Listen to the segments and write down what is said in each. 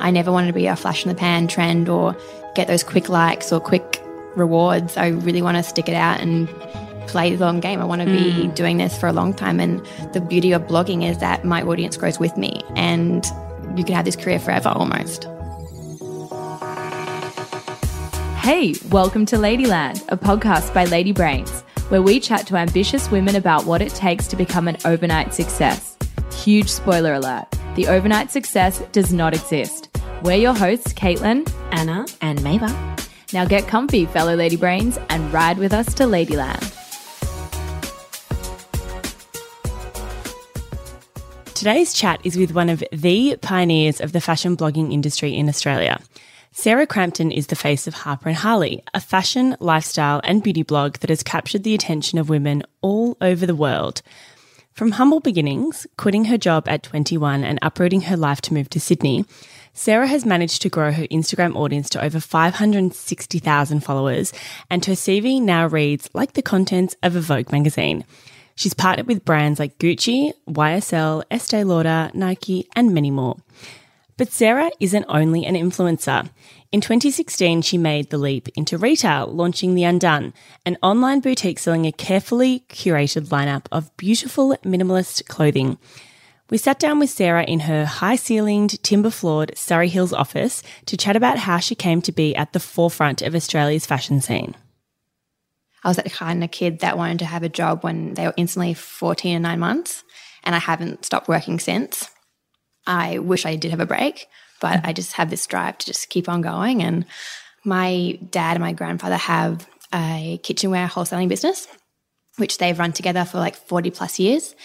I never wanted to be a flash in the pan trend or get those quick likes or quick rewards. I really want to stick it out and play the long game. I want to be hmm. doing this for a long time. And the beauty of blogging is that my audience grows with me and you can have this career forever almost. Hey, welcome to Ladyland, a podcast by Lady Brains, where we chat to ambitious women about what it takes to become an overnight success. Huge spoiler alert the overnight success does not exist. We're your hosts, Caitlin, Anna, and Mava. Now get comfy, fellow Lady Brains, and ride with us to Ladyland. Today's chat is with one of the pioneers of the fashion blogging industry in Australia. Sara Crampton is the face of Harper and Harley, a fashion, lifestyle, and beauty blog that has captured the attention of women all over the world. From humble beginnings, quitting her job at 21 and uprooting her life to move to Sydney, Sara has managed to grow her Instagram audience to over 560,000 followers, and her CV now reads like the contents of a Vogue magazine. She's partnered with brands like Gucci, YSL, Estee Lauder, Nike, and many more. But Sara isn't only an influencer. In 2016, she made the leap into retail, launching The Undone, an online boutique selling a carefully curated lineup of beautiful minimalist clothing. We sat down with Sara in her high ceilinged, timber floored Surry Hills office to chat about how she came to be at the forefront of Australia's fashion scene. I was that kind of kid that wanted to have a job when they were instantly 14 and nine months, and I haven't stopped working since. I wish I did have a break, but I just have this drive to just keep on going. And my dad and my grandfather have a kitchenware wholesaling business, which they've run together for like 40 plus years.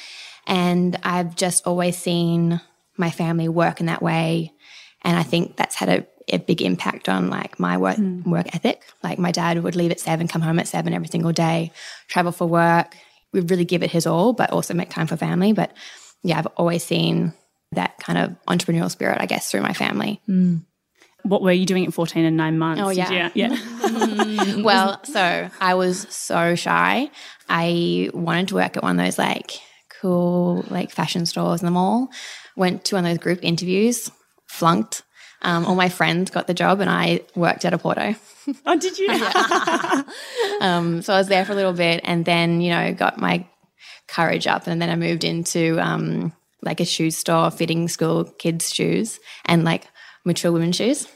And I've just always seen my family work in that way. And I think that's had a, a big impact on like my work hmm. work ethic. Like my dad would leave at seven, come home at seven every single day, travel for work. We really give it his all, but also make time for family. But yeah, I've always seen that kind of entrepreneurial spirit, I guess, through my family. What were you doing at 14 and nine months? Oh, yeah. you- yeah. well, so I was so shy. I wanted to work at one of those like cool like fashion stores in the mall. Went to one of those group interviews, flunked. Um, all my friends got the job, and I worked at a Porto. oh, did you? Um, so I was there for a little bit, and then you know got my courage up, and then I moved into um, like a shoe store, fitting school kids' shoes and like mature women's shoes.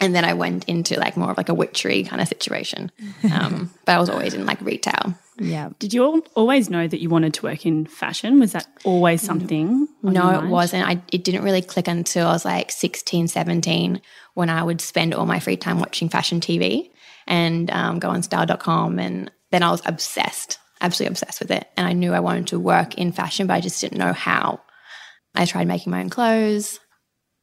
And then I went into like more of like a witchery kind of situation. Um, but I was always in like retail. Yeah. Did you al- always know that you wanted to work in fashion? Was that always something? No, it wasn't. I, it didn't really click until I was like 16, 17 when I would spend all my free time watching fashion TV and um, go on style.com. And then I was obsessed, absolutely obsessed with it. And I knew I wanted to work in fashion, but I just didn't know how. I tried making my own clothes,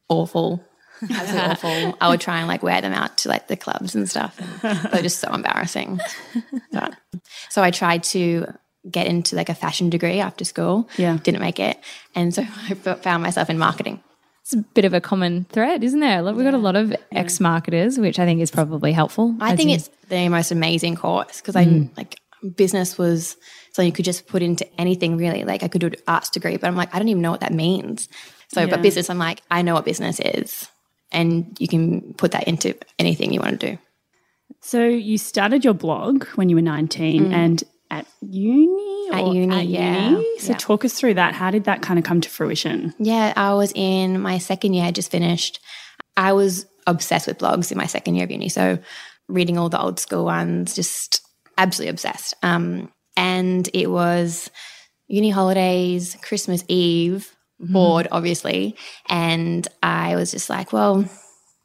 awful. Absolutely awful. I would try and like wear them out to like the clubs and stuff. They're just so embarrassing. But- so I tried to get into like a fashion degree after school. Yeah. Didn't make it. And so I found myself in marketing. It's a bit of a common thread, isn't there? We've got a lot of ex marketers, which I think is probably helpful. I think you- it's the most amazing course because I mm. like business was something you could just put into anything really. Like I could do an arts degree, but I'm like, I don't even know what that means. So, Yeah. but business, I'm like, I know what business is. And you can put that into anything you want to do. So you started your blog when you were 19 and at uni? Mm. At uni, yeah. uni? So Yeah. talk us through that. How did that kind of come to fruition? Yeah, I was in my second year, I just finished. I was obsessed with blogs in my second year of uni. So reading all the old school ones, just absolutely obsessed. Um, and it was uni holidays, Christmas Eve, mm-hmm. bored, obviously. And I was just like, well,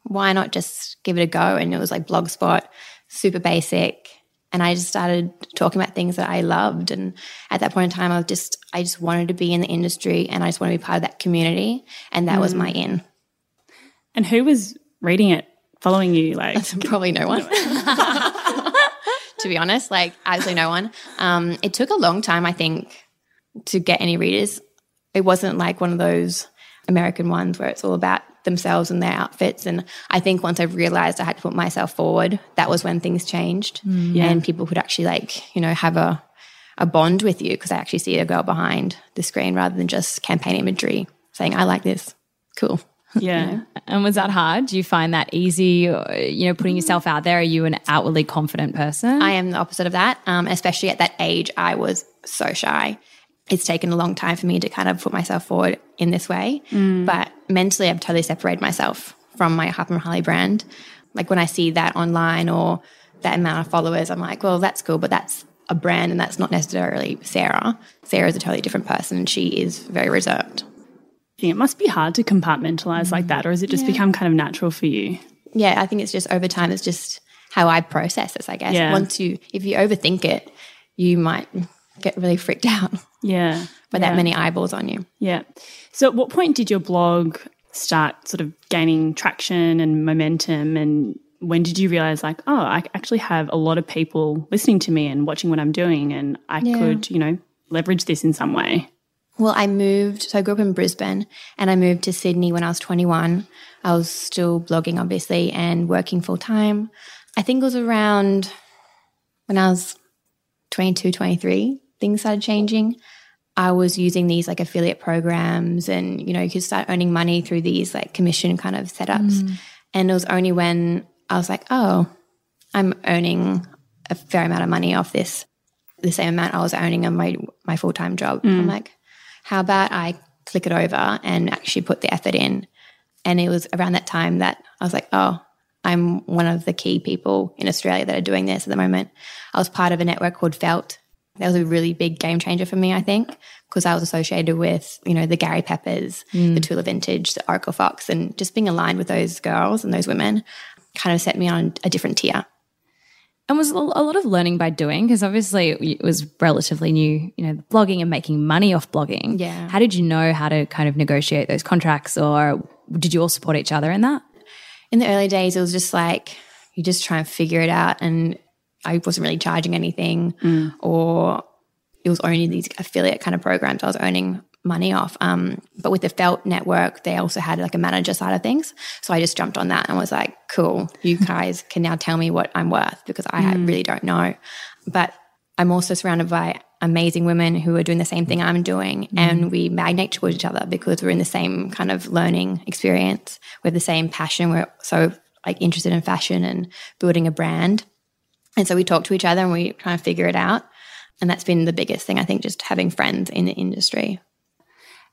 why not just give it a go? And it was like Blogspot, super basic. And I just started talking about things that I loved. And at that point in time, I was just, I just wanted to be in the industry and I just wanted to be part of that community. And that was mm. my in. And who was reading it, following you? Like, Probably no one. to be honest, like absolutely no one. Um, it took a long time, I think, to get any readers. It wasn't like one of those American ones where it's all about themselves and their outfits. And I think once I realized I had to put myself forward, that was when things changed, Yeah, and people could actually like you know have a a bond with you because I actually see a girl behind the screen rather than just campaign imagery saying I like this. Cool. Yeah. And was that hard? Do you find that easy? You know, putting yourself out there. Are you an outwardly confident person? I am the opposite of that. Um, especially at that age, I was so shy. It's taken a long time for me to kind of put myself forward in this way. But mentally, I've totally separated myself from my Harper and Harley brand. Like when I see that online or that amount of followers, I'm like, well, that's cool, but that's a brand and that's not necessarily Sara. Sara is a totally different person and she is very reserved. I think it must be hard to compartmentalize like that, or has it just become kind of natural for you? yeah, I think it's just over time, it's just how I process this, I guess. Yeah. Once you, if you overthink it, you might get really freaked out Yeah. by yeah. that many eyeballs on you. Yeah. So, at what point did your blog start sort of gaining traction and momentum? And when did you realize, like, oh, I actually have a lot of people listening to me and watching what I'm doing, and I could, you know, leverage this in some way? Well, I moved, so I grew up in Brisbane and I moved to Sydney when I was 21. I was still blogging, obviously, and working full time. I think it was around when I was 22, 23, things started changing. I was using these like affiliate programs and, you know, you could start earning money through these like commission kind of setups. Mm. And it was only when I was like, oh, I'm earning a fair amount of money off this, the same amount I was earning on my, my full time job. I'm mm. like, how about I click it over and actually put the effort in? And it was around that time that I was like, oh, I'm one of the key people in Australia that are doing this at the moment. I was part of a network called Felt. That was a really big game changer for me, I think, because I was associated with, you know, the Gary Peppers, the mm. Tuula Vintage, the Oracle Fox, and just being aligned with those girls and those women kind of set me on a different tier. And was a lot of learning by doing because obviously it was relatively new, you know, blogging and making money off blogging. Yeah. How did you know how to kind of negotiate those contracts or did you all support each other in that? in the early days, it was just like you just try and figure it out. And I wasn't really charging anything, mm. or it was only these affiliate kind of programs I was earning money off. Um, but with the Felt network, they also had like a manager side of things. So I just jumped on that and was like, cool, you guys can now tell me what I'm worth because I really don't know. But I'm also surrounded by amazing women who are doing the same thing I'm doing. And we magnate towards each other because we're in the same kind of learning experience. We have the same passion. We're so like interested in fashion and building a brand. And so we talk to each other and we try and figure it out. And that's been the biggest thing, I think, just having friends in the industry.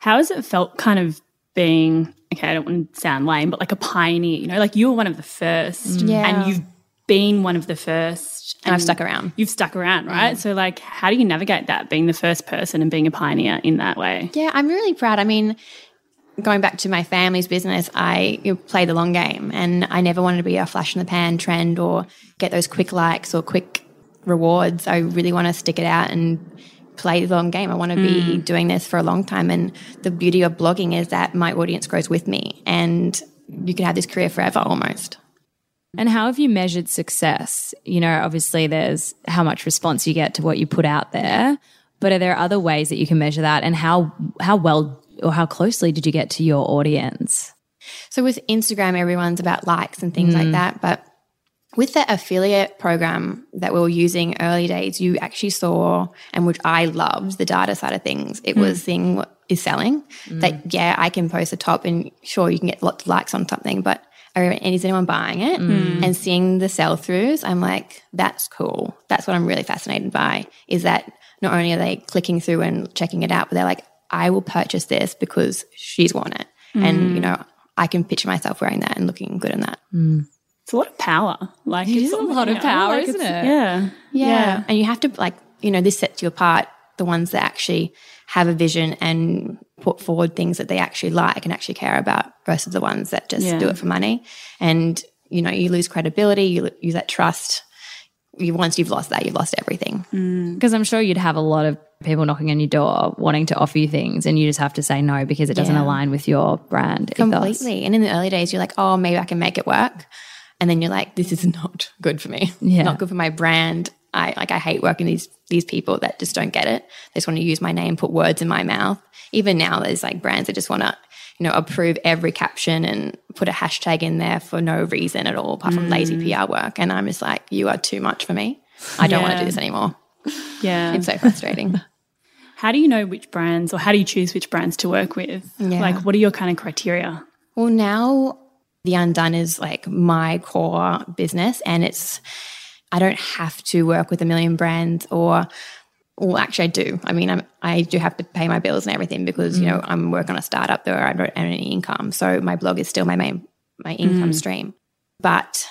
How has it felt kind of being, okay, I don't want to sound lame, but like a pioneer, you know, like you were one of the first mm. Yeah. and you've been one of the first. And I've stuck around. You've stuck around, mm. right? So, like, how do you navigate that, being the first person and being a pioneer in that way? Yeah, I'm really proud. I mean, going back to my family's business, I you know, play the long game and I never wanted to be a flash in the pan trend or get those quick likes or quick rewards. I really want to stick it out and play the long game. I want to be hmm. doing this for a long time. And the beauty of blogging is that my audience grows with me and you can have this career forever almost. And how have you measured success? You know, obviously there's how much response you get to what you put out there, but are there other ways that you can measure that and how how well or how closely did you get to your audience? So with Instagram, everyone's about likes and things like hmm. that. But with the affiliate program that we were using early days, you actually saw, and which I loved, the data side of things. It was mm. seeing what is selling. Mm. That yeah, I can post a top, and sure you can get lots of likes on something, but and is anyone buying it? Mm. And seeing the sell throughs, I'm like, that's cool. That's what I'm really fascinated by. Is that not only are they clicking through and checking it out, but they're like, I will purchase this because she's worn it, and you know. I can picture myself wearing that and looking good in that. It's a lot of power. Like, It it's is a lot of power, like, isn't it? Yeah. Yeah. And you have to like, you know, this sets you apart, the ones that actually have a vision and put forward things that they actually like and actually care about versus the ones that just Yeah. do it for money. And, you know, you lose credibility, you lose that trust. You, once you've lost that, you've lost everything. Mm. Because I'm sure you'd have a lot of people knocking on your door wanting to offer you things and you just have to say no because it doesn't Yeah. align with your brand. ethos. Completely. And in the early days, you're like, oh, maybe I can make it work. And then you're like, this is not good for me. Yeah. Not good for my brand. I like I hate working these these people that just don't get it. They just want to use my name, put words in my mouth. Even now there's like brands that just want to, you know, approve every caption and put a hashtag in there for no reason at all, apart from lazy mm. PR work. And I'm just like, you are too much for me. I don't want to do this anymore. Yeah. It's so frustrating. How do you know which brands or how do you choose which brands to work with? Yeah. Like, what are your kind of criteria? Well, now the Undone is like my core business, and it's I don't have to work with a million brands or. Well, actually, I do. I mean, I'm, I do have to pay my bills and everything because you know mm. I'm working on a startup where I don't earn any income. So my blog is still my main my income mm. stream. But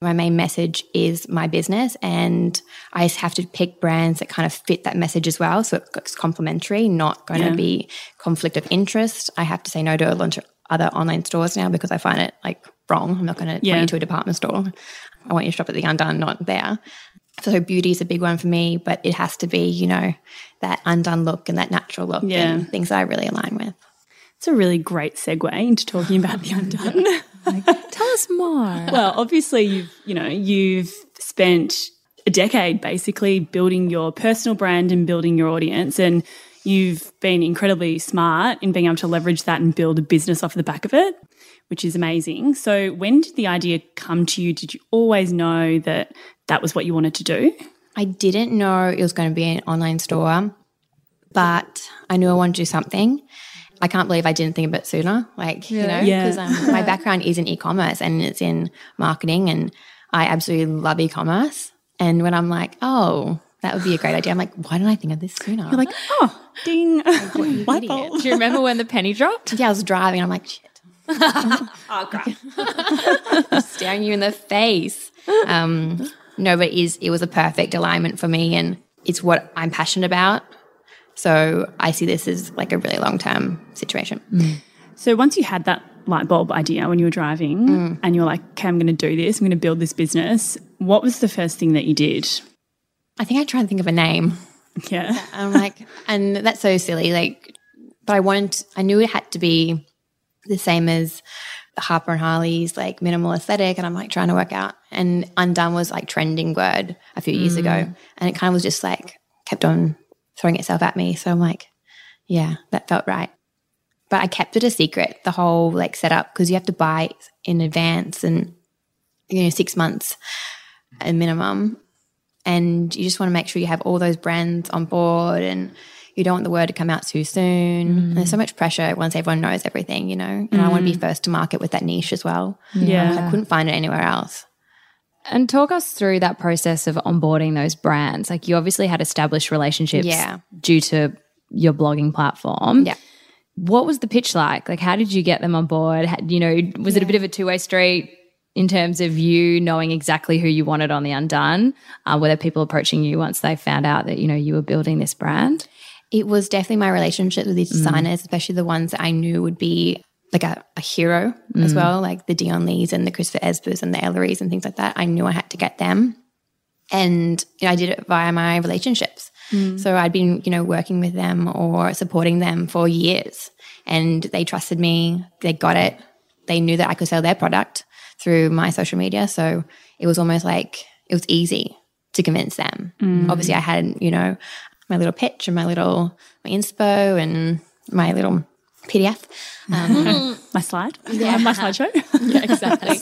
my main message is my business, and I have to pick brands that kind of fit that message as well. So it's complementary, not going Yeah. to be conflict of interest. I have to say no to a bunch of other online stores now because I find it like wrong. I'm not going to Yeah. point you to a department store. I want you to shop at the Undone, not there. So beauty is a big one for me, but it has to be, you know, that undone look and that natural look Yeah. and things that I really align with. It's a really great segue into talking about the undone. Tell us more. well, obviously you've, you know, you've spent a decade basically building your personal brand and building your audience and you've been incredibly smart in being able to leverage that and build a business off the back of it, which is amazing. So, when did the idea come to you? Did you always know that that was what you wanted to do? I didn't know it was going to be an online store, but I knew I wanted to do something. I can't believe I didn't think of it sooner. Like, you know, Yeah. because um, my background is in e commerce and it's in marketing, and I absolutely love e commerce. And when I'm like, oh, that would be a great idea, I'm like, why didn't I think of this sooner? You're like, oh, ding. Light idiot. bulb. Do you remember when the penny dropped? yeah, I was driving, I'm like, shit. oh, crap. Staring you in the face. Um, no, but it, is, it was a perfect alignment for me, and it's what I'm passionate about. So I see this as like a really long term situation. So once you had that light bulb idea when you were driving and you're like, okay, I'm going to do this, I'm going to build this business, what was the first thing that you did? I think I tried to think of a name. Yeah. I'm like, and that's so silly. Like, but I wanted, I knew it had to be the same as Harper and Harley's like minimal aesthetic. And I'm like trying to work out. And undone was like trending word a few years ago. Mm. And it kind of was just like kept on throwing itself at me. So I'm like, yeah, that felt right. But I kept it a secret, the whole like setup, because you have to buy in advance and, you know, six months a minimum and you just want to make sure you have all those brands on board and you don't want the word to come out too soon. And there's so much pressure once everyone knows everything, you know. And I want to be mm. first to market with that niche as well. Yeah. I couldn't find it anywhere else. And talk us through that process of onboarding those brands. Like you obviously had established relationships Yeah. due to your blogging platform. Yeah. What was the pitch like? Like how did you get them on board? Had, you know, was it a bit of a two-way street in terms of you knowing exactly who you wanted on the undone? Uh, were there people approaching you once they found out that, you know, you were building this brand? It was definitely my relationship with these mm. designers, especially the ones that I knew would be like a, a hero as mm. well, like the Dion Lees and the Christopher Esbers and the Elleries and things like that. I knew I had to get them. And you know, I did it via my relationships. Mm. So I'd been, you know, working with them or supporting them for years. And they trusted me. They got it. They knew that I could sell their product through my social media. So it was almost like it was easy to convince them. Obviously, I had, you know, my little pitch and my little my inspo and my little PDF. Um, My slide? Yeah. My slideshow? yeah, exactly.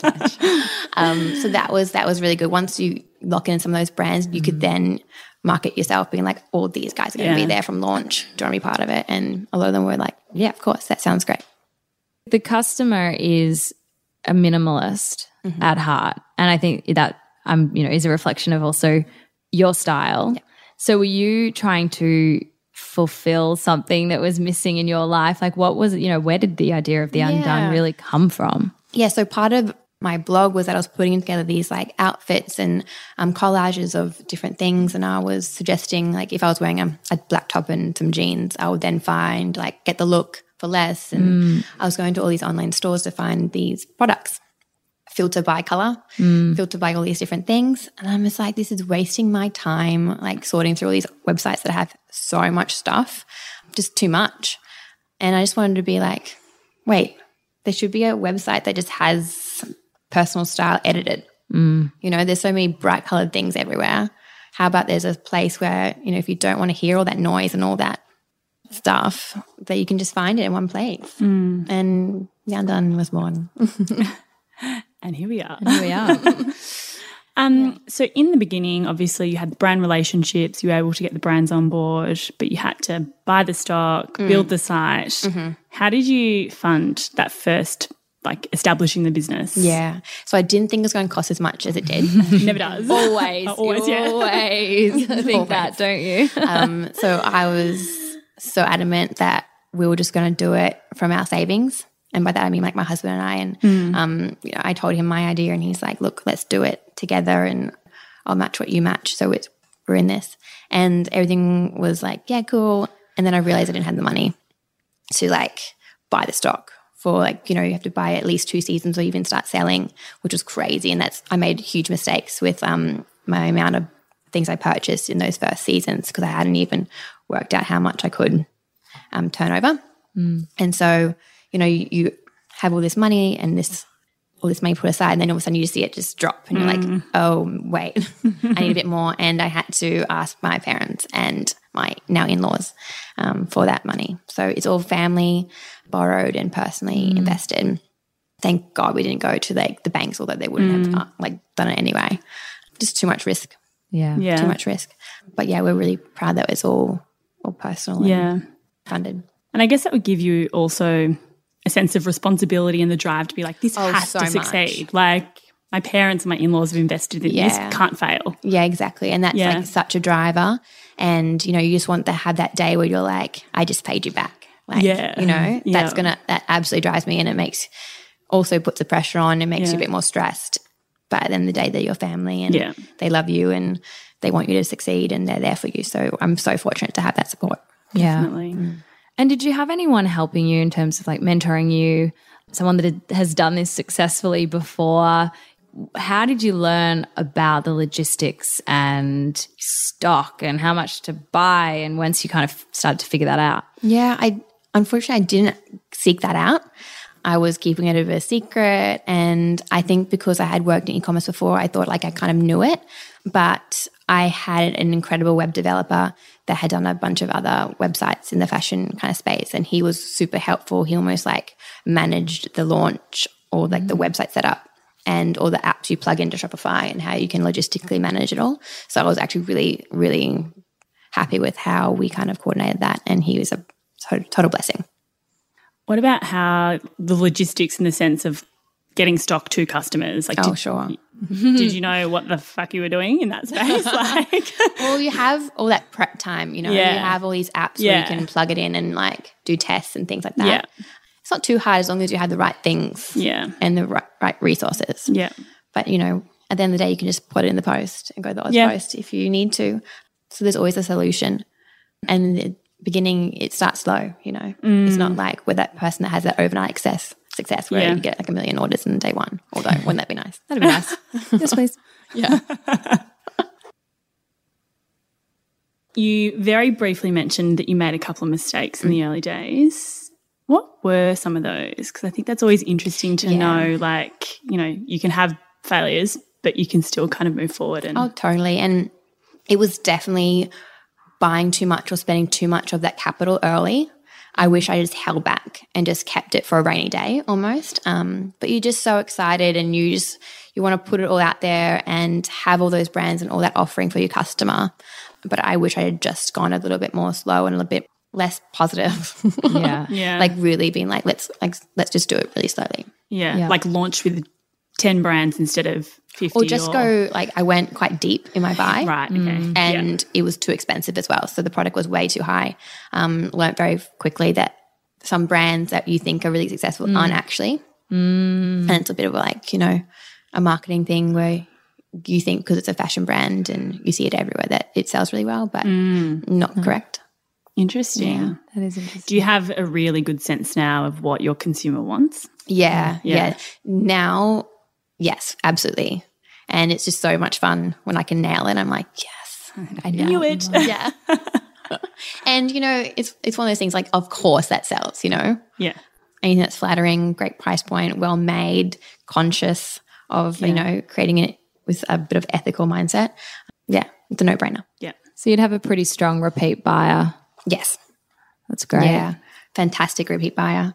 um, so that was that was really good. Once you lock in some of those brands, you could then market yourself, being like, all these guys are going to Yeah. be there from launch. Do you want to be part of it? And a lot of them were like, yeah, of course, that sounds great. the customer is a minimalist at heart. And i think that um you know is a reflection of also your style. So were you trying to fulfill something that was missing in your life? Like what was it you know where did the idea of the undone really come from? Yeah, so part of my blog was that I was putting together these like outfits and um, collages of different things, and I was suggesting like if I was wearing a, a black top and some jeans, I would then find like get the look for less, and mm. I was going to all these online stores to find these products. Filter by color, mm. filter by all these different things. And I'm just like, this is wasting my time, like sorting through all these websites that have so much stuff, just too much. And I just wanted to be like, wait, there should be a website that just has personal style edited. Mm. You know, there's so many bright colored things everywhere. How about there's a place where, you know, if you don't want to hear all that noise and all that stuff, that you can just find it in one place. And the Undone was born. and here we are. here we are Um, So, in the beginning, obviously, you had the brand relationships, you were able to get the brands on board, but you had to buy the stock, build the site. How did you fund that first, like establishing the business? Yeah. So I didn't think it was going to cost as much as it did. Never does. Always, Always, you yeah. always think that, don't you? um, so I was so adamant that we were just going to do it from our savings. And by that I mean like my husband and I. And um, you know, I told him my idea, and he's like, "Look, let's do it together, and I'll match what you match." So it's we're in this, and everything was like, "Yeah, cool." And then I realized I didn't have the money to like buy the stock for like you know you have to buy at least two seasons or even start selling, which was crazy. And that's I made huge mistakes with um my amount of things I purchased in those first seasons because I hadn't even worked out how much I could um, turn over. And so, you know, you, you have all this money and this all this money put aside, and then all of a sudden you just see it just drop, and you're like, oh wait, I need a bit more. And I had to ask my parents and my now in laws um, for that money. So it's all family borrowed and personally invested. Thank God we didn't go to like the banks, although they wouldn't have uh, like done it anyway. Just too much risk Yeah. Yeah. too much risk. But yeah, we're really proud that it's all all personal Yeah. funded. And I guess that would give you also a sense of responsibility and the drive to be like, this Oh, has so to much. succeed. Like my parents and my in-laws have invested in Yeah. this, can't fail. Yeah, exactly. And that's Yeah. like such a driver. And you know, you just want to have that day where you're like, I just paid you back. Like, Yeah. you know, Yeah. that's gonna that absolutely drives me and it makes also puts the pressure on and makes you a bit more stressed. But at the end of the day, they're your family and Yeah. they love you and they want you to succeed and they're there for you. So I'm so fortunate to have that support. Yeah. Definitely. Mm. And did you have anyone helping you in terms of like mentoring you, someone that has done this successfully before? How did you learn about the logistics and stock and how much to buy? And once you kind of started to figure that out? Yeah, I unfortunately I didn't seek that out. I was keeping it a bit of a secret, and I think because I had worked in e-commerce before, I thought like I kind of knew it. But I had an incredible web developer that had done a bunch of other websites in the fashion kind of space, and he was super helpful. He almost like managed the launch or like the mm. website setup and all the apps you plug into Shopify and how you can logistically manage it all. So I was actually really, really happy with how we kind of coordinated that, and he was a total blessing. What about how the logistics in the sense of getting stock to customers? Like, Oh, did, sure. did you know what the fuck you were doing in that space? Like, Well, you have all that prep time, you know. Yeah. You have all these apps where you can plug it in and like do tests and things like that. Yeah. It's not too hard as long as you have the right things yeah, and the right, right resources. yeah, But you know, at the end of the day, you can just put it in the post and go to the Oz Yeah. post if you need to. So there's always a solution. And beginning, it starts slow. You know, it's not like with that person that has that overnight success success where Mm. Yeah. you get like a million orders in day one. Although, wouldn't that be nice? That'd be nice. yes, please. Yeah. You very briefly mentioned that you made a couple of mistakes in the early days. What were some of those? Because I think that's always interesting to Yeah. know. Like, you know, you can have failures, but you can still kind of move forward. And Oh, totally. And it was definitely buying too much or spending too much of that capital early. I wish I just held back and just kept it for a rainy day almost. Um, but you're just so excited and you just you want to put it all out there and have all those brands and all that offering for your customer. But I wish I had just gone a little bit more slow and a little bit less positive. Yeah. yeah, like really being like, let's like let's just do it really slowly. yeah, Yeah. like launch with ten brands instead of fifty, Or just go like I went quite deep in my buy. right. Okay, mm. and it was too expensive as well. So the product was way too high. Um, learned very quickly that some brands that you think are really successful mm. aren't actually. Mm. And it's a bit of like, you know, a marketing thing where you think because it's a fashion brand and you see it everywhere that it sells really well, but not correct. interesting. That is interesting. Do you have a really good sense now of what your consumer wants? Yeah, Yeah. yeah. Now, yes, absolutely. And it's just so much fun when I can nail it. I'm like, yes, I knew it. Yeah. and you know, it's it's one of those things like, of course that sells. You know, Yeah, anything that's flattering, great price point, well made, conscious of you know creating it with a bit of ethical mindset. Yeah, it's a no brainer. yeah. So you'd have a pretty strong repeat buyer. Yes. That's great. Yeah. Fantastic repeat buyer.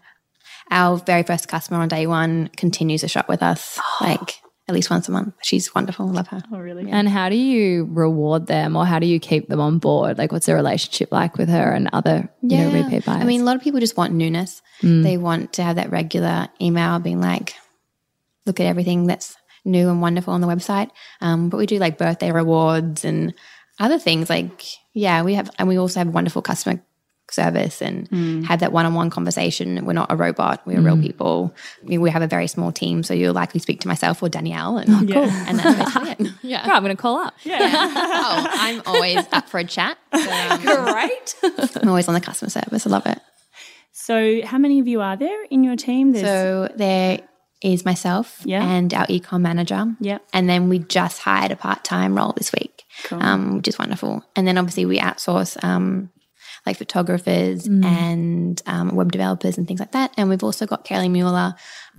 Our very first customer on day one continues to shop with us. Like at least once a month. She's wonderful. Love her. Oh, really? And how do you reward them or how do you keep them on board? Like, what's the relationship like with her and other, you know, repeat buyers? I mean, a lot of people just want newness. They want to have that regular email being like, look at everything that's new and wonderful on the website. Um, but we do like birthday rewards and other things. Like, yeah, we have, and we also have wonderful customer service and have that one-on-one conversation. We're not a robot; we're real people. I mean, we have a very small team, so you'll likely speak to myself or Danielle, and cool. and that's basically it. yeah. I'm going to call up. Yeah. Oh, I'm always up for a chat. So, um, Great. I'm always on the customer service. I love it. So, how many of you are there in your team? There's, So there is myself Yeah. and our ecom manager. Yeah. And then we just hired a part time role this week, Cool. um, which is wonderful. And then obviously we outsource um, like photographers and um, web developers and things like that. And we've also got Kelly Mueller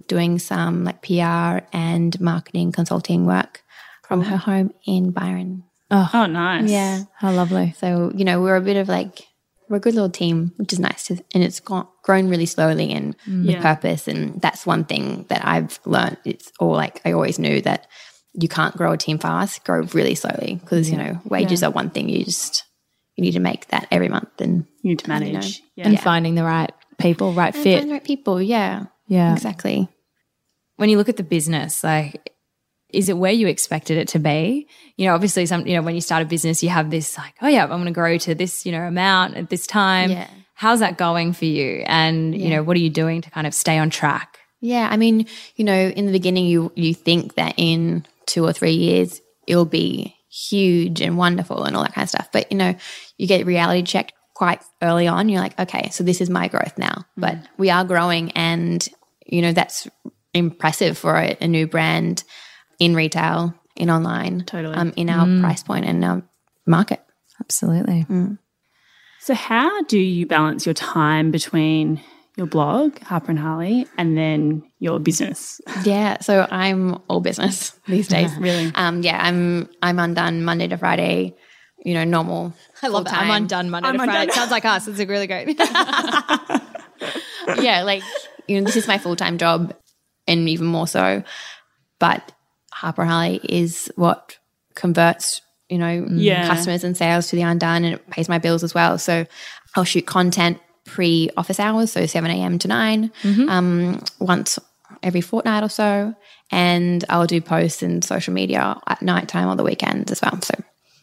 doing some like PR and marketing consulting work from her home in Byron. oh, oh nice. Yeah. How lovely. So, you know, we're a bit of like, we're a good little team, which is nice. To, and it's gone, grown really slowly and with Yeah. purpose. And that's one thing that I've learned. It's all like, I always knew that you can't grow a team fast, grow really slowly because, you know, wages are one thing. You just, you need to make that every month and You need to manage. Yeah. And finding the right people, right and fit. find the right people. Yeah. Yeah. Exactly. when you look at the business, like, is it where you expected it to be? You know, obviously, some, you know, when you start a business, you have this like, oh, yeah, I'm going to grow to this, you know, amount at this time. Yeah. How's that going for you? And, you know, what are you doing to kind of stay on track? Yeah, I mean, you know, in the beginning, you you think that in two or three years it'll be huge and wonderful and all that kind of stuff, but you know, you get reality checked quite early on. You're like, okay, so this is my growth now, but we are growing, and you know that's impressive for a, a new brand in retail, in online, Totally. um, in our price point and our market. Absolutely. So, how do you balance your time between your blog, Harper and Harley, and then your business? Yeah, so I'm all business these days. Really? Um, yeah, I'm I'm undone Monday to Friday. You know, normal. I love that. I'm full-time. undone Monday I'm to Friday. undone. It sounds like us. It's a really great. yeah, like you know, this is my full time job, and even more so. But Harper and Harley is what converts, you know, Yeah. customers and sales to the undone, and it pays my bills as well. So I'll shoot content pre office hours, so seven a.m. to 9 um, once every fortnight or so, and I'll do posts and social media at night time or the weekends as well. So.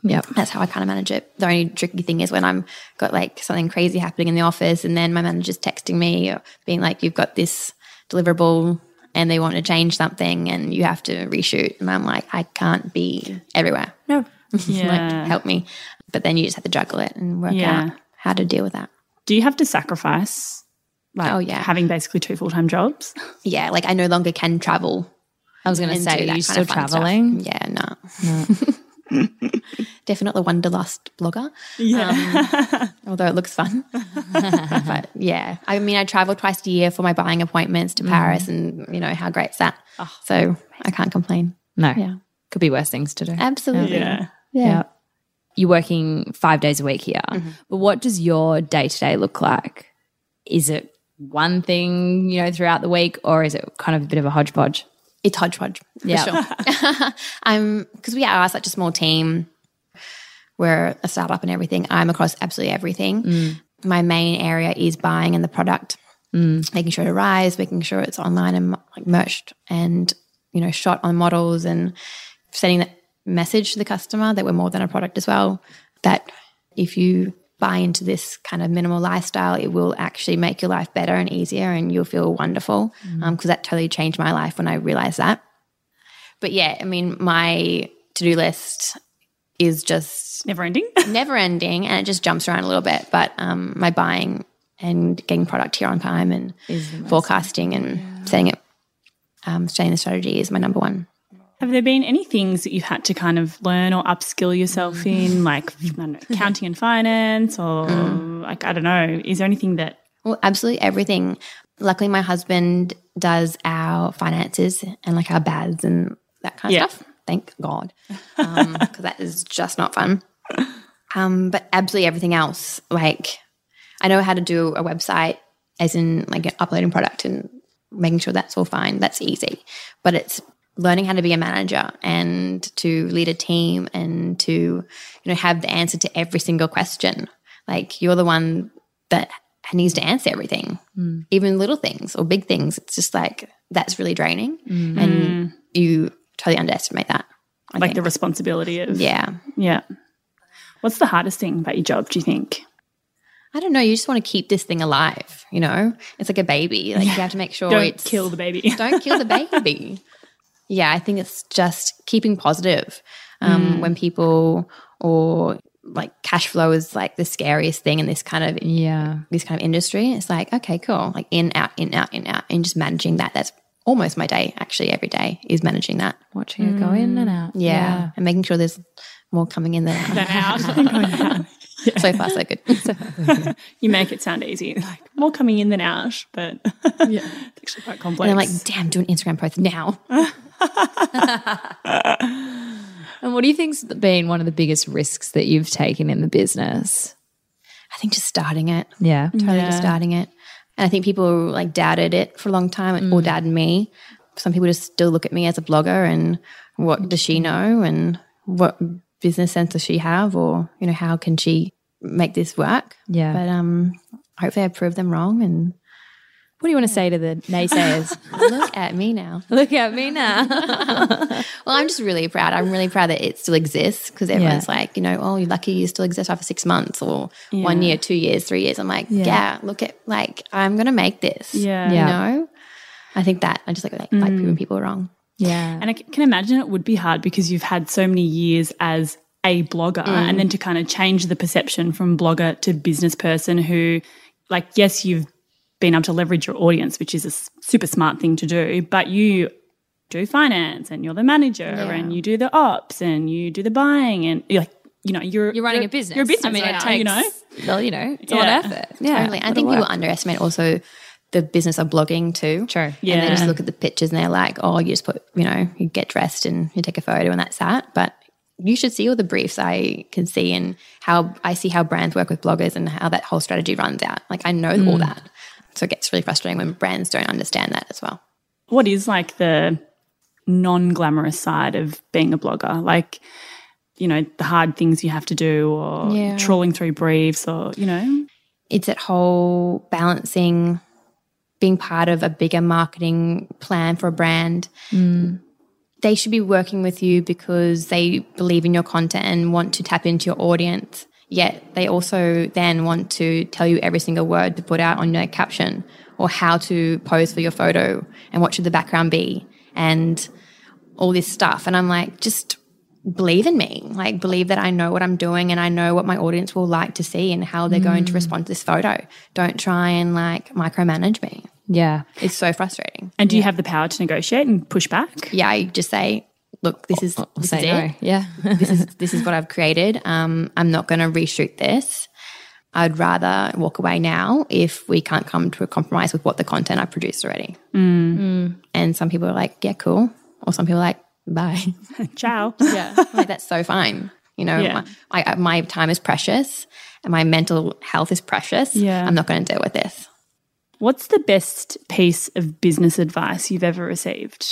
Yep. That's how I kind of manage it. The only tricky thing is when I'm got like something crazy happening in the office and then my manager's texting me or being like, you've got this deliverable and they want to change something and you have to reshoot. And I'm like, I can't be everywhere. no. Yeah. like, help me. But then you just have to juggle it and work Yeah. out how to deal with that. do you have to sacrifice, like, Oh, yeah. having basically two full time jobs? Yeah, like I no longer can travel. I was going to and say, do are that you kind still of fun stuff. traveling? Yeah, no. Definitely the wanderlust blogger. Yeah. Um, although it looks fun. but yeah, I mean, I travel twice a year for my buying appointments to mm-hmm. Paris, and you know how great's that. Oh, so I can't complain. No. Yeah, Could be worse things to do. absolutely. yeah. Yeah. You're working five days a week here. Mm-hmm. But what does your day to day look like? Is it one thing, you know, throughout the week, or is it kind of a bit of a hodgepodge? It's hodgepodge. Yeah. sure. Um, I'm because we are such a small team. We're a startup and everything. I'm across absolutely everything. Mm. My main area is buying and the product, mm. making sure it arrives, making sure it's online and like merched and you know shot on models and sending that message to the customer that we're more than a product as well. That if you buy into this kind of minimal lifestyle, it will actually make your life better and easier, and you'll feel wonderful. Because that totally changed my life when I realized that. But yeah, I mean, my to do list is just Never ending. never ending and it just jumps around a little bit. But um, my buying and getting product here on time and forecasting and setting it, um, setting the strategy is my number one. Have there been any things that you've had to kind of learn or upskill yourself mm. in, like know, accounting and finance, or mm. like I don't know? Is there anything that Well, absolutely everything. Luckily, my husband does our finances and like our BAS and that kind of Yeah. stuff. Thank God, um, because that is just not fun. Um, but absolutely everything else, like I know how to do a website, as in like uploading product and making sure that's all fine. That's easy, but it's learning how to be a manager and to lead a team and to you know have the answer to every single question like you're the one that needs to answer everything hmm. even little things or big things it's just like that's really draining hmm. and hmm. you totally underestimate that I like think. the responsibility of yeah yeah. What's the hardest thing about your job? Do you think? i don't know you just want to keep this thing alive you know it's like a baby like you have to make sure it's Don't it's kill the baby. don't kill the baby. Yeah, I think it's just keeping positive. Um, When people or like cash flow is like the scariest thing in this kind of Yeah. this kind of industry. It's like okay, cool, like in out in out in out, and just managing that. That's almost my day. Actually, every day is managing that. Watching it go in and out. Yeah, and making sure there's more coming in than out. out. So far, so good. you make it sound easy, like more coming in than out, but yeah, it's actually quite complex. and I'm like, damn, do an Instagram post now. And what do you think's been one of the biggest risks that you've taken in the business? I think just starting it. Yeah. totally Yeah. just starting it. And I think people like doubted it for a long time or mm. doubted me. Some people just still look at me as a blogger and what does she mm. know and what business sense does she have or, you know, how can she make this work? Yeah. But um hopefully I prove them wrong and What do you want to say to the naysayers? look at me now. Look at me now. Well, I'm just really proud. I'm really proud that it still exists because everyone's like, you know, oh, you're lucky you still exist after six months or one year, two years, three years. I'm like, yeah, look at like I'm gonna make this. Yeah. you Yeah. know. I think that I just like like, like proving people wrong. yeah. And I can imagine it would be hard because you've had so many years as a blogger and mm. then to kind of change the perception from blogger to business person who, like, yes, you've been able to leverage your audience, which is a super smart thing to do, but you do finance and you're the manager and you do the ops and you do the buying and you're like, you know, you're You're running a business. You're a business. I mean, it takes, you know. well, you know, it's a lot of effort. Yeah. Totally. I think people underestimate also the business of blogging too. True. And they just look at the pictures and they're like, oh, you just put, you know, you get dressed and you take a photo and that's that. But you should see all the briefs I can see and how I see how brands work with bloggers and how that whole strategy runs out. Like I know all mm. that. So it gets really frustrating when brands don't understand that as well. what is like the non glamorous side of being a blogger? Like, you know, the hard things you have to do or Yeah. trawling through briefs or, you know, It's that whole balancing being part of a bigger marketing plan for a brand. Mm. They should be working with you because they believe in your content and want to tap into your audience. Yet they also then want to tell you every single word to put out on your caption or how to pose for your photo and what should the background be and all this stuff. And I'm like, just believe in me. Like, believe that I know what I'm doing and I know what my audience will like to see and how they're going to mm. respond to this photo. Don't try and like micromanage me. Yeah. It's so frustrating. and do you have the power to negotiate and push back? Yeah, I just say, look, this is this Say is no. it. Yeah. this is this is what I've created. Um, I'm not going to reshoot this. I'd rather walk away now if we can't come to a compromise with what the content I produced already. And some people are like, yeah, cool. Or some people are like, bye. Ciao. Yeah. like that's so fine. You know, Yeah. my, I, my time is precious and my mental health is precious. Yeah. I'm not going to deal with this. What's the best piece of business advice you've ever received?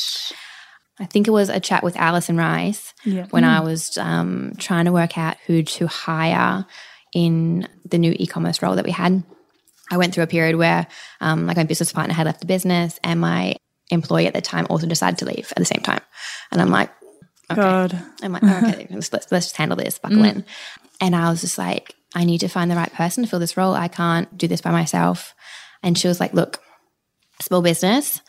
I think it was a chat with Alison Rice Yeah. when I was um, trying to work out who to hire in the new e-commerce role that we had. I went through a period where, um, like, my business partner had left the business, and my employee at the time also decided to leave at the same time. And I'm like, okay. God. I'm like, oh, okay, let's, let's let's just handle this, buckle in. And I was just like, I need to find the right person to fill this role. I can't do this by myself. And she was like, look, small business,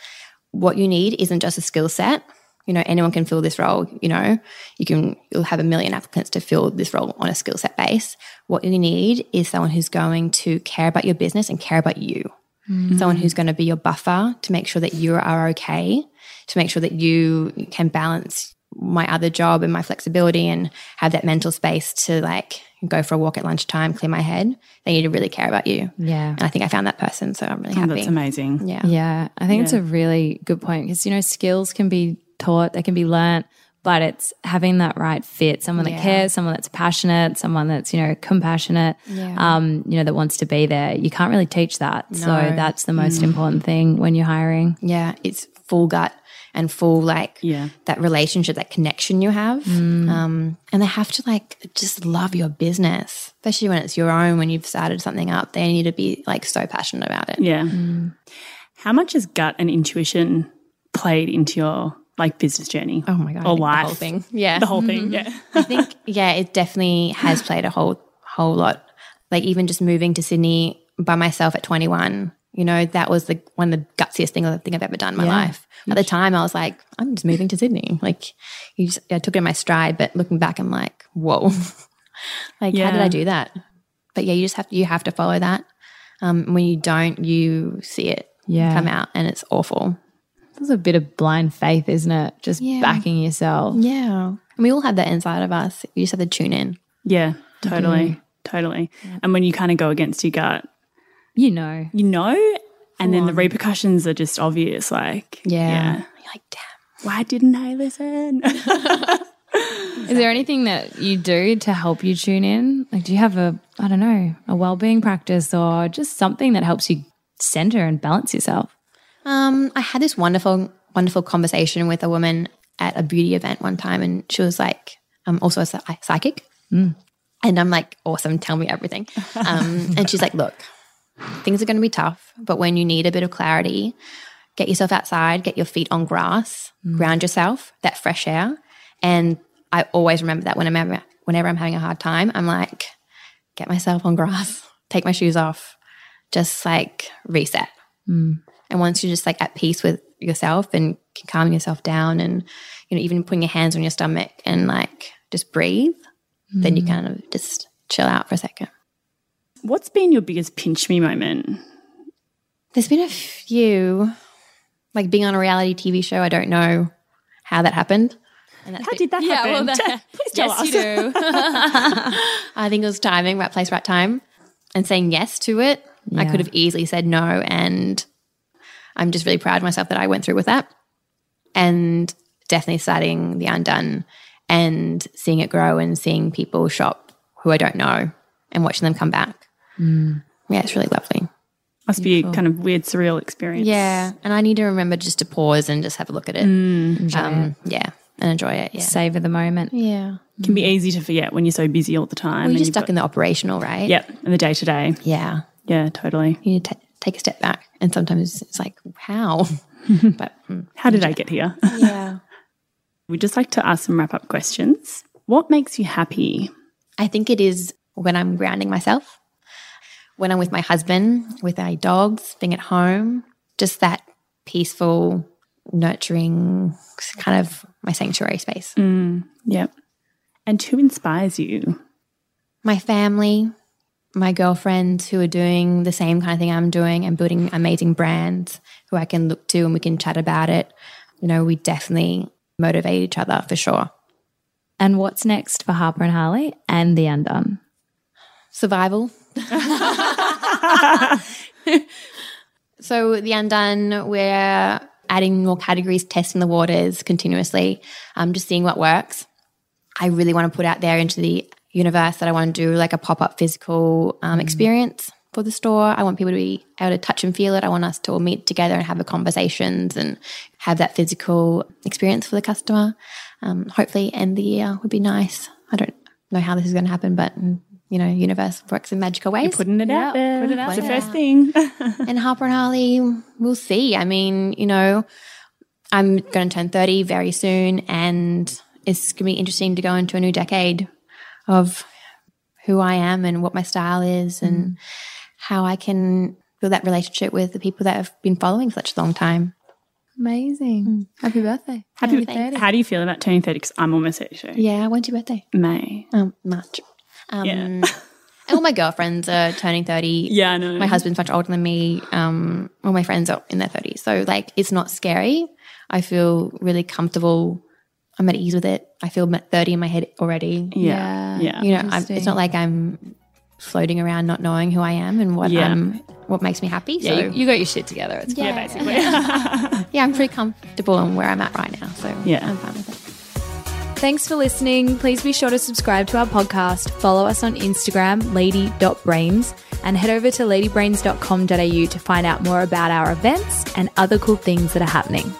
what you need isn't just a skill set. You know, anyone can fill this role. You know, you can, you'll have a million applicants to fill this role on a skill set base. What you need is someone who's going to care about your business and care about you. Mm. Someone who's going to be your buffer to make sure that you are okay, to make sure that you can balance my other job and my flexibility and have that mental space to like go for a walk at lunchtime, clear my head. They need to really care about you. Yeah. And I think I found that person. So I'm really Oh, happy. that's amazing. Yeah. Yeah, I think it's a really good point because you know skills can be taught, they can be learnt, but it's having that right fit, someone that Yeah. cares, someone that's passionate, someone that's, you know, compassionate, Yeah. um, you know, that wants to be there. You can't really teach that. So that's the most important thing when you're hiring. Yeah, it's full gut and full like Yeah. that relationship, that connection you have. Mm. Um, and they have to like just love your business, especially when it's your own. When you've started something up, they need to be like so passionate about it. Yeah. Mm. How much has gut and intuition played into your like business journey? Oh my god, Or the whole thing. Yeah, The whole thing. Mm-hmm. Yeah. I think yeah, it definitely has played a whole whole lot. Like even just moving to Sydney by myself at 21, you know, that was the one of the gutsiest thing I think I've ever done in my life. At the time, I was like, I'm just moving to Sydney. Like, you just, I took it in my stride, but looking back, I'm like, whoa, like how did I do that? But yeah, you just have to you have to follow that. Um, when you don't, you see it Yeah. come out, and it's awful. It's a bit of blind faith, isn't it? Just Yeah. backing yourself. Yeah, and we all have that inside of us. You just have to tune in. Yeah. Totally. Totally. And when you kind of go against your gut, You know. you know, and then the repercussions are just obvious. Like, Yeah, You're like damn. Why didn't I listen? Is there anything that you do to help you tune in? Like, do you have a, I don't know, a well-being practice or just something that helps you center and balance yourself? Um, I had this wonderful, wonderful conversation with a woman at a beauty event one time, and she was like, I'm also a psy- psychic. And I'm like, awesome, tell me everything. Um, and she's like, look, things are going to be tough, but when you need a bit of clarity, get yourself outside, get your feet on grass, mm. ground yourself, that fresh air. And I always remember that when I'm ever, whenever I'm having a hard time, I'm like, get myself on grass, take my shoes off, just like reset. Mm. And once you're just like at peace with yourself and can calm yourself down and, you know, even putting your hands on your stomach and like just breathe, then you mm. kind of just chill out for a second. What's been your biggest pinch me moment? There's been a few, like being on a reality TV show. I don't know how that happened. And that's How been- did that happen? Please tell yes, us. you do. I think it was timing, right place, right time, and saying yes to it. I could have easily said no, and I'm just really proud of myself that I went through with that. And definitely starting the undone and seeing it grow and seeing people shop who I don't know and watching them come back. Yeah, it's really lovely. Must be a kind of weird, surreal experience. Yeah, and I need to remember just to pause and just have a look at it. um, Yeah, and enjoy it. Yeah, Savor the moment. yeah. It can be easy to forget when you're so busy all the time. Well, you're just stuck got- in the operational, right? Yep, in the day to day. Yeah. Yeah, totally. You need to ta- take a step back, and sometimes it's like, how? but mm, How did I get here? yeah, We'd just like to ask some wrap up questions. What makes you happy? I think it is when I'm grounding myself, when I'm with my husband, with our dogs, being at home, just that peaceful, nurturing kind of my sanctuary space. Mm, yep. And who inspires you? my family, my girlfriends who are doing the same kind of thing I'm doing and building amazing brands who I can look to and we can chat about it. You know, we definitely motivate each other for sure. And what's next for Harper and Harley and The Undone? Survival. so, The Undone, we're adding more categories, testing the waters continuously, um, just seeing what works. I really want to put out there into the universe that I want to do like a pop up physical um, experience for the store. I want people to be able to touch and feel it. I want us to all meet together and have the conversations and have that physical experience for the customer. Um, hopefully, end the year would be nice. I don't know how this is going to happen, but mm, you know, universe works in magical ways. Putting it out there. put it out It's the first thing. and Harper and Harley, we'll see. I mean, you know, I'm going to turn 30 very soon, and it's going to be interesting to go into a new decade of who I am and what my style is and how I can build that relationship with the people that have been following for such a long time. Amazing. Happy birthday. Happy, thanks. how do you feel about turning 30? Because I'm almost 32. Yeah, when's your birthday? May. Um, March. Um, Yeah. and all my girlfriends are turning 30. Yeah, I know. My husband's much older than me. Um, all my friends are in their 30s. So, like, it's not scary. I feel really comfortable. I'm at ease with it. I feel 30 in my head already. Yeah. Yeah. You know, I'm, it's not like I'm floating around not knowing who I am and what Yeah. um what makes me happy. Yeah, so, you, you got your shit together. It's yeah, basically. yeah, I'm pretty comfortable in where I'm at right now. So, Yeah. I'm fine with it. Thanks for listening. Please be sure to subscribe to our podcast, follow us on Instagram, lady.brains, and head over to ladybrains.com.au to find out more about our events and other cool things that are happening.